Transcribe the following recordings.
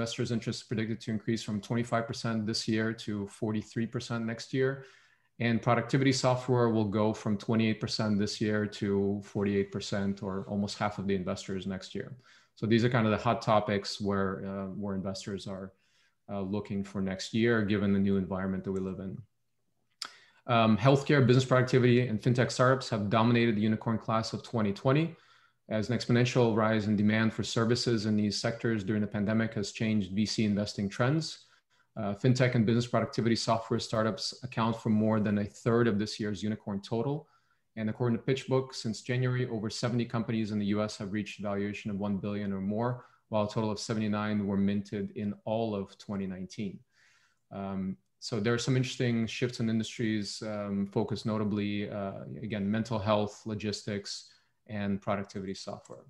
investors' interest is predicted to increase from 25% this year to 43% next year. And productivity software will go from 28% this year to 48% or almost half of the investors next year. So these are kind of the hot topics where, uh, where investors are uh, looking for next year, given the new environment that we live in. Um, healthcare, business productivity, and fintech startups have dominated the unicorn class of 2020 as an exponential rise in demand for services in these sectors during the pandemic has changed VC investing trends. Uh, fintech and business productivity software startups account for more than a third of this year's unicorn total. And according to PitchBook, since January, over 70 companies in the US have reached valuation of 1 billion or more, while a total of 79 were minted in all of 2019. Um, so there are some interesting shifts in industries um, focused notably, uh, again, mental health, logistics, and productivity software.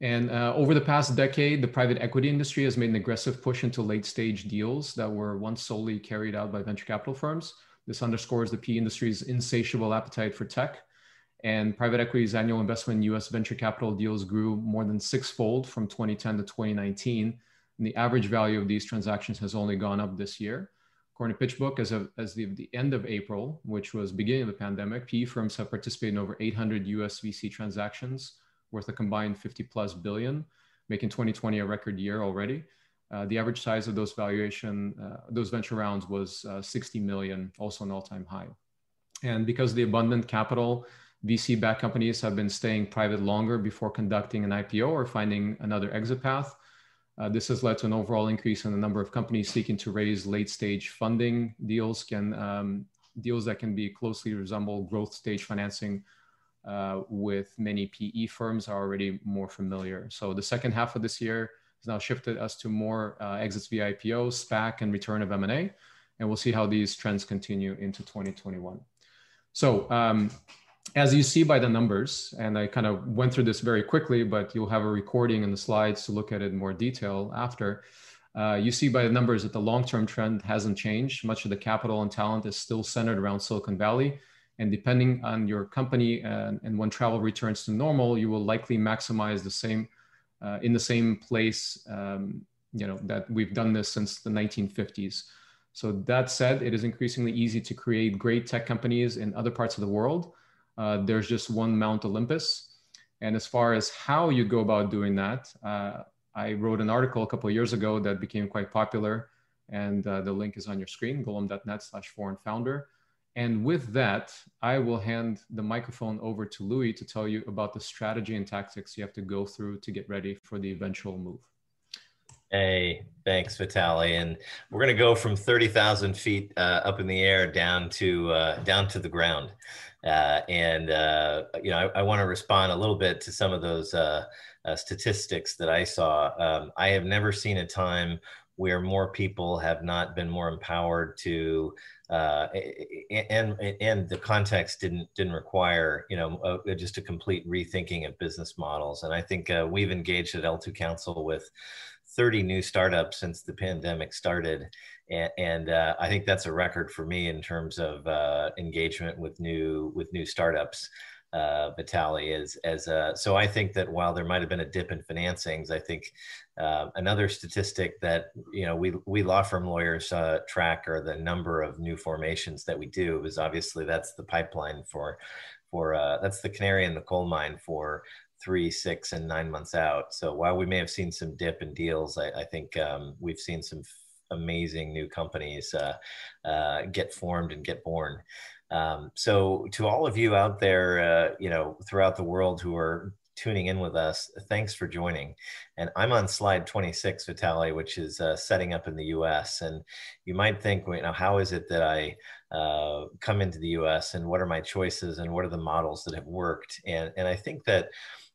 And uh, over the past decade, the private equity industry has made an aggressive push into late stage deals that were once solely carried out by venture capital firms. This underscores the PE industry's insatiable appetite for tech. And private equity's annual investment in US venture capital deals grew more than sixfold from 2010 to 2019. And the average value of these transactions has only gone up this year. According to PitchBook, as of as the, the end of April, which was beginning of the pandemic, PE firms have participated in over 800 US VC transactions worth a combined 50 plus billion, making 2020 a record year already. Uh, the average size of those valuation, uh, those venture rounds was uh, 60 million, also an all-time high. And because of the abundant capital, VC-backed companies have been staying private longer before conducting an IPO or finding another exit path. Uh, this has led to an overall increase in the number of companies seeking to raise late stage funding deals can um, deals that can be closely resemble growth stage financing uh, with many PE firms are already more familiar. So the second half of this year has now shifted us to more uh, exits via IPO, SPAC, and return of M&A. And we'll see how these trends continue into 2021. So um, as you see by the numbers, and I kind of went through this very quickly, but you'll have a recording in the slides to look at it in more detail after. Uh, you see by the numbers that the long-term trend hasn't changed. Much of the capital and talent is still centered around Silicon Valley. And depending on your company and, and when travel returns to normal, you will likely maximize the same uh, in the same place. Um, you know that we've done this since the 1950s. So that said, it is increasingly easy to create great tech companies in other parts of the world uh, there's just one Mount Olympus. And as far as how you go about doing that, uh, I wrote an article a couple years ago that became quite popular. And uh, the link is on your screen, golomb.net slash foreign founder. And with that, I will hand the microphone over to Louis to tell you about the strategy and tactics you have to go through to get ready for the eventual move. Hey, thanks, Vitaly. And we're going to go from 30,000 feet uh, up in the air down to uh, down to the ground. Uh, and uh, you know, I, I want to respond a little bit to some of those uh, uh, statistics that I saw. Um, I have never seen a time where more people have not been more empowered to uh, and and the context didn't didn't require you know just a complete rethinking of business models and i think uh, we've engaged at L2 Counsel with 30 new startups since the pandemic started and, and uh, I think that's a record for me in terms of uh, engagement with new with new startups. Uh, Vitaly is as a, so I think that while there might have been a dip in financings, I think uh, another statistic that you know we we law firm lawyers uh, track are the number of new formations that we do. Is obviously that's the pipeline for for uh, that's the canary in the coal mine for three, six, and nine months out. So while we may have seen some dip in deals, I, I think um, we've seen some amazing new companies uh, uh, get formed and get born. Um, so to all of you out there, uh, you know, throughout the world who are tuning in with us, thanks for joining. And I'm on slide 26, Vitaly, which is uh, setting up in the U.S. And you might think, you know, how is it that I uh, come into the U.S. and what are my choices and what are the models that have worked? And and I think that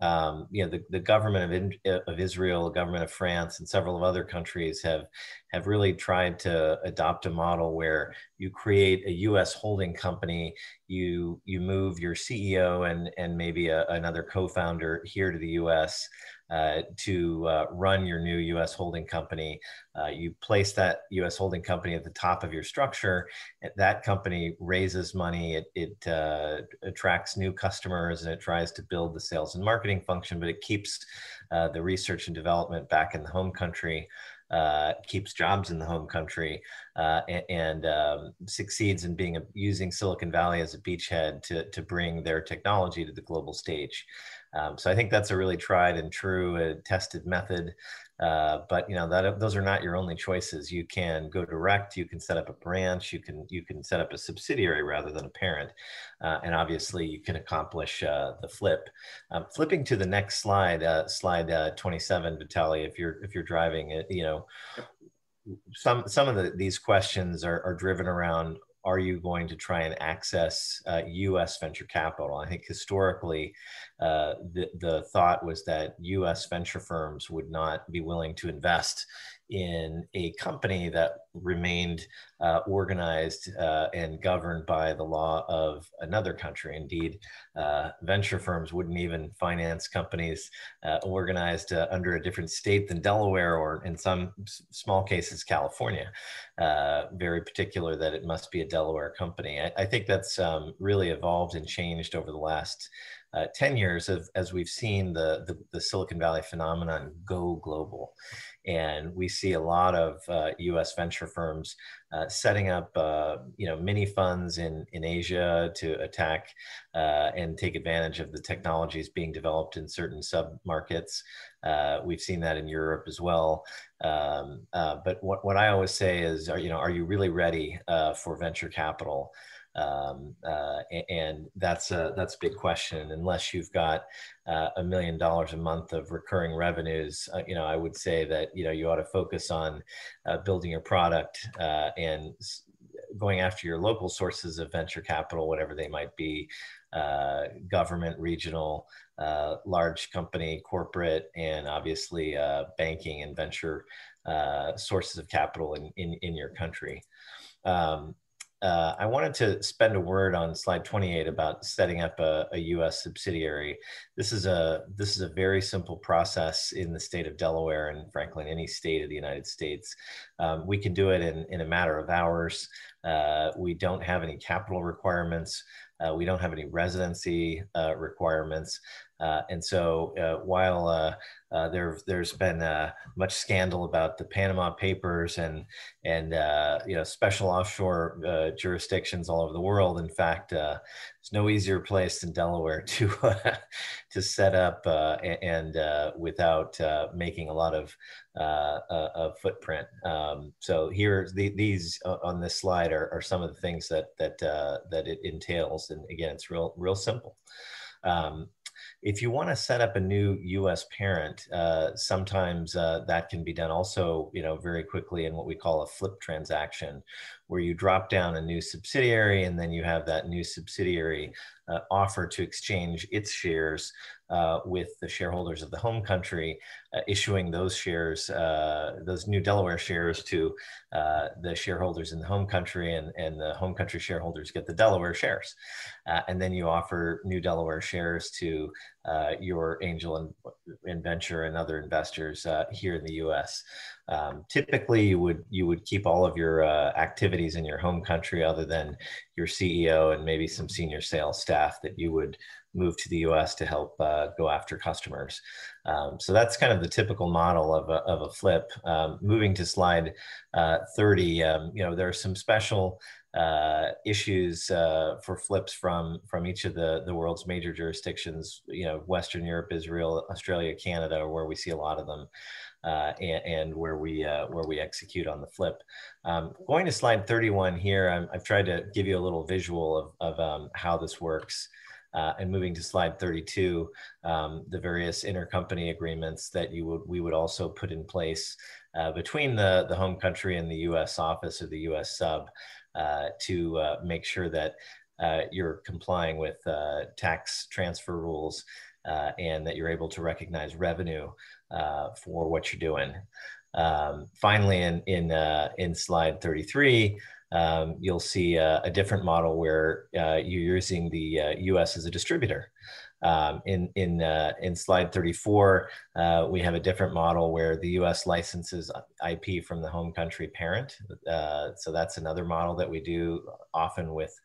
um, you know, the, the government of, in, of Israel, the government of France, and several of other countries have have really tried to adopt a model where you create a U.S. holding company, you you move your CEO and and maybe a, another co-founder here to the U.S. uh, to uh, run your new U.S. holding company. Uh, you place that U.S. holding company at the top of your structure. That company raises money. It, it uh, attracts new customers and it tries to build the sales and marketing function, but it keeps uh, the research and development back in the home country. Uh, keeps jobs in the home country and, and um, succeeds in being a, using Silicon Valley as a beachhead to, to bring their technology to the global stage. Um, so I think that's a really tried and true uh, tested method. Uh, but you know that those are not your only choices. You can go direct. You can set up a branch. You can you can set up a subsidiary rather than a parent, uh, and obviously you can accomplish uh, the flip. Um, flipping to the next slide, uh, slide uh, 27, Vitaly. If you're if you're driving, it, you know, some some of the, these questions are, are driven around are you going to try and access uh, U.S. venture capital? I think historically, uh, the the thought was that U.S. venture firms would not be willing to invest in a company that remained uh, organized uh, and governed by the law of another country. Indeed, uh, venture firms wouldn't even finance companies uh, organized uh, under a different state than Delaware or, in some small cases, California. Uh, very particular that it must be a Delaware company. I, I think that's um, really evolved and changed over the last uh, 10 years of, as we've seen the, the, the, Silicon Valley phenomenon go global. And we see a lot of uh, US venture firms uh, setting up uh, you know, mini funds in, in Asia to attack uh, and take advantage of the technologies being developed in certain sub markets. Uh, we've seen that in Europe as well. Um, but what, what I always say is, are, you know, are you really ready for venture capital? Um, uh, and that's a that's a big question. Unless you've got uh, a million dollars a month of recurring revenues, uh, you know, I would say that you know you ought to focus on uh, building your product uh, and going after your local sources of venture capital, whatever they might be, uh, government, regional, large company, corporate, and obviously banking and venture sources of capital in in, in your country. Um, uh, I wanted to spend a word on slide 28 about setting up a, a, U.S. subsidiary. This is a this is a very simple process in the state of Delaware and frankly in any state of the United States. Um, we can do it in, in a matter of hours. Uh, we don't have any capital requirements. Uh, we don't have any residency uh, requirements. Uh, and so uh, while uh, uh, there, there's been much scandal about the Panama Papers and, and you know, special offshore jurisdictions all over the world, in fact, it's no easier place than Delaware to, to set up and without making a lot of uh, a, footprint. Um, so here, the, these uh, on this slide are, are, some of the things that that uh, that it entails, and again, it's real real simple. Um, if you want to set up a new U.S. parent, uh, sometimes uh, that can be done also, you know, very quickly in what we call a flip transaction, where you drop down a new subsidiary and then you have that new subsidiary uh, offer to exchange its shares uh, with the shareholders of the home country, uh, issuing those shares, uh, those new Delaware shares to uh, the shareholders in the home country, and, and the home country shareholders get the Delaware shares. Uh, and then you offer new Delaware shares to Uh, your angel and, venture and other investors uh, here in the US. Um, typically, you would you would keep all of your uh, activities in your home country, other than your CEO and maybe some senior sales staff that you would move to the US to help uh, go after customers. Um, so that's kind of the typical model of a, of a flip. Um, moving to slide uh, 30, um, you know, there are some special uh, issues uh, for flips from from each of the the world's major jurisdictions. You know, Western Europe, Israel, Australia, Canada, where we see a lot of them. Uh, and, and, where we uh, where we execute on the flip. Um, going to slide 31 here, i have tried to give you a little visual of, of um, how this works. Uh, and moving to slide 32, um, the various intercompany agreements that you would we would also put in place uh, between the, the home country and the U.S. office or the U.S. sub uh, to uh, make sure that uh, you're complying with uh, tax transfer rules and that you're able to recognize revenue for what you're doing. Um, finally, in in in slide 33, um, you'll see a, a, different model where uh, you're using the uh, US as a distributor. Um, in in uh, in slide 34, uh, we have a different model where the U.S. licenses IP from the home country parent. Uh, so that's another model that we do often with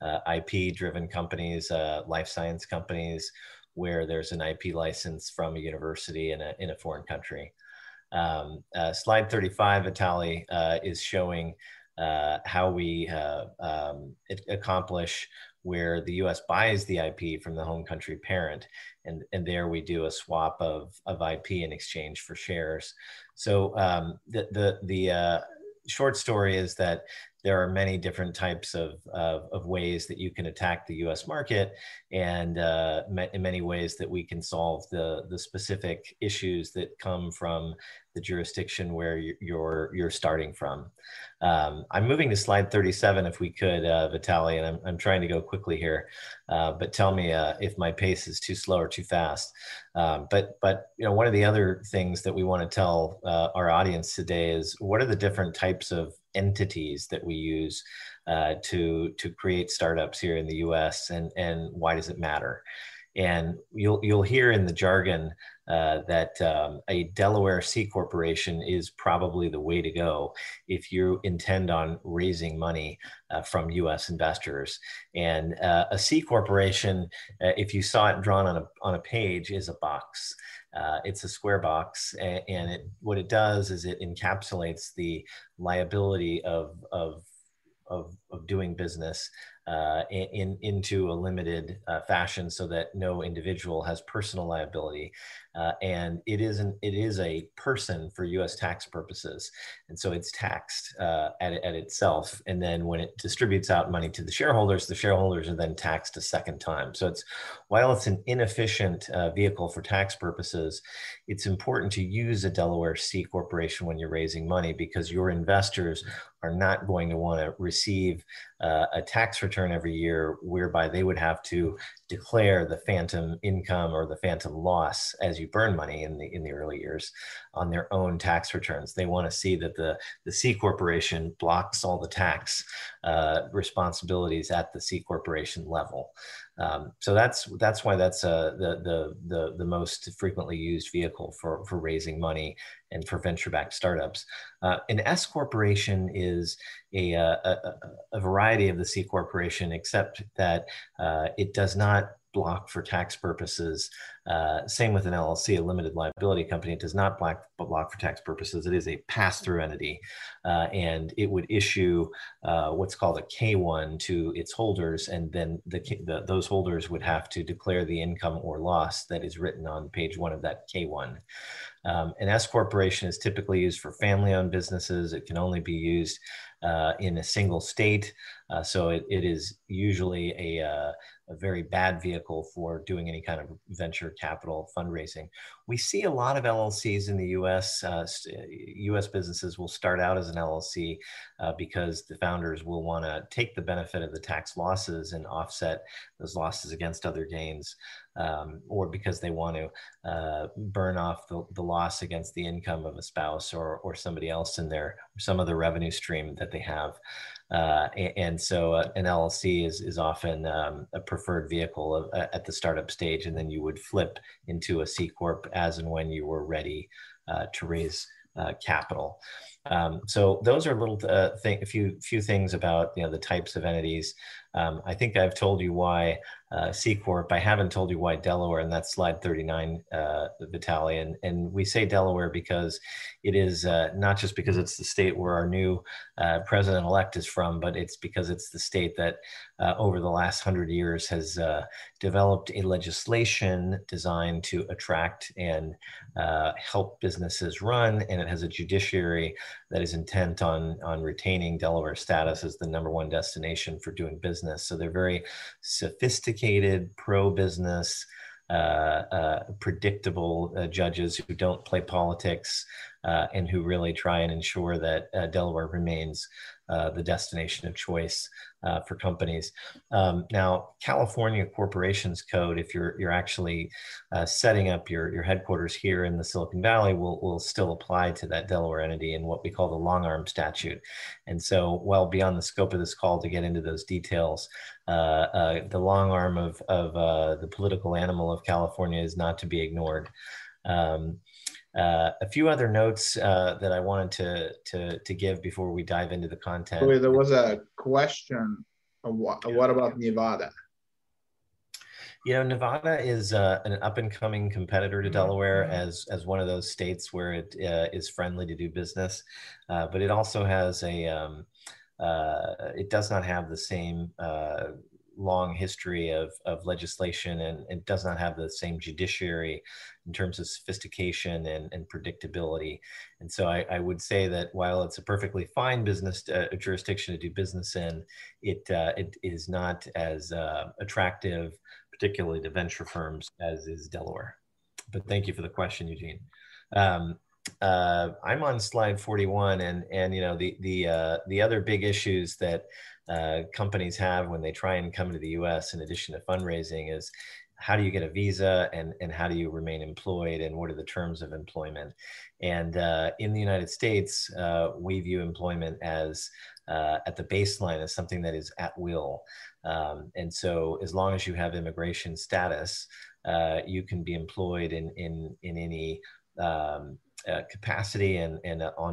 uh, IP-driven companies, life science companies, where there's an IP license from a university in a in a foreign country. Um, slide 35, Vitaly, is showing how we uh, um, accomplish where the US buys the IP from the home country parent. And, and there we do a swap of, of IP in exchange for shares. So um, the, the, the uh, short story is that there are many different types of, of, of, ways that you can attack the US market and uh, in many ways that we can solve the, the specific issues that come from the jurisdiction where you're, you're starting from. Um, I'm moving to slide 37 if we could, uh, Vitaly, and I'm, I'm trying to go quickly here, uh, but tell me uh, if my pace is too slow or too fast. Um, but, but you know, one of the other things that we want to tell uh, our audience today is what are the different types of entities that we use uh, to, to create startups here in the US and, and why does it matter? And you'll, you'll hear in the jargon uh, that um, a Delaware C corporation is probably the way to go if you intend on raising money uh, from US investors. And uh, a C corporation, uh, if you saw it drawn on a, on a page, is a box. Uh, it's a square box, and, it, what it does is it encapsulates the liability of, of of, of doing business uh, in, into a limited uh, fashion so that no individual has personal liability. Uh, and it is, an, it is a person for US tax purposes. And so it's taxed uh, at, at itself. And then when it distributes out money to the shareholders, the shareholders are then taxed a second time. So it's, while it's an inefficient uh, vehicle for tax purposes, it's important to use a Delaware C corporation when you're raising money because your investors are not going to want to receive uh, a tax return every year whereby they would have to declare the phantom income or the phantom loss as you burn money in the in the early years on their own tax returns. They want to see that the the C corporation blocks all the tax uh, responsibilities at the C corporation level. Um, so that's that's why that's uh, the, the, the the most frequently used vehicle for for raising money and for venture backed startups. Uh, an S corporation is a, uh, a, a, variety of the C corporation, except that uh, it does not block for tax purposes. Uh, same with an LLC, a limited liability company. It does not block, block for tax purposes. It is a pass-through entity, uh, and it would issue uh, what's called a K1 to its holders, and then the, the, those holders would have to declare the income or loss that is written on page one of that K1. Um, an S corporation is typically used for family-owned businesses. It can only be used uh, in a single state. Uh, so it, it is usually a, uh, a very bad vehicle for doing any kind of venture capital fundraising. We see a lot of LLCs in the US. Uh, US businesses will start out as an LLC uh, because the founders will want to take the benefit of the tax losses and offset those losses against other gains, um, or because they want to uh, burn off the, the loss against the income of a spouse or, or somebody else in their some other revenue stream that they have. Uh, and, and, so uh, an LLC is, is often um, a preferred vehicle of, uh, at the startup stage, and then you would flip into a C Corp as and when you were ready uh, to raise uh, capital. Um, so those are little uh, thing, a few few things about you know the types of entities. Um, I think I've told you why uh, C Corp. I haven't told you why Delaware, and that's slide 39, uh, Vitaly. And we say Delaware because it is uh, not just because it's the state where our new uh, president-elect is from, but it's because it's the state that uh, over the last hundred years has uh, developed a legislation designed to attract and help businesses run, and it has a judiciary that is intent on, on retaining Delaware status as the number one destination for doing business. So they're very sophisticated, pro business, uh, uh, predictable uh, judges who don't play politics, uh, and who really try and ensure that uh, Delaware remains uh, the destination of choice uh, for companies. Um, now, California Corporations Code, if you're you're actually uh, setting up your your headquarters here in the Silicon Valley, will will still apply to that Delaware entity in what we call the long arm statute. And so, while beyond the scope of this call to get into those details, uh, uh, the long arm of of the political animal of California is not to be ignored. Um, uh, a few other notes uh, that I wanted to, to, to give before we dive into the content. Wait, there was a question. What, what about Nevada? You know, Nevada is uh, an up and coming competitor to mm-hmm. Delaware as as one of those states where it uh, is friendly to do business, uh, but it also has a um, uh, it does not have the same long history of, of legislation and, and does not have the same judiciary in terms of sophistication and, and predictability. And so I, I, would say that while it's a perfectly fine business uh, jurisdiction to do business in, it, uh, it is not as uh, attractive, particularly to venture firms, as is Delaware. But thank you for the question, Eugene. Um, uh, I'm on slide 41, and and you know the the uh, the other big issues that uh, companies have when they try and come to the U.S. in addition to fundraising is how do you get a visa and, and how do you remain employed and what are the terms of employment and uh, in the united states uh, we view employment as uh, at the baseline as something that is at will um, and so as long as you have immigration status you can be employed in, in, in any um, Uh, capacity and, and uh, on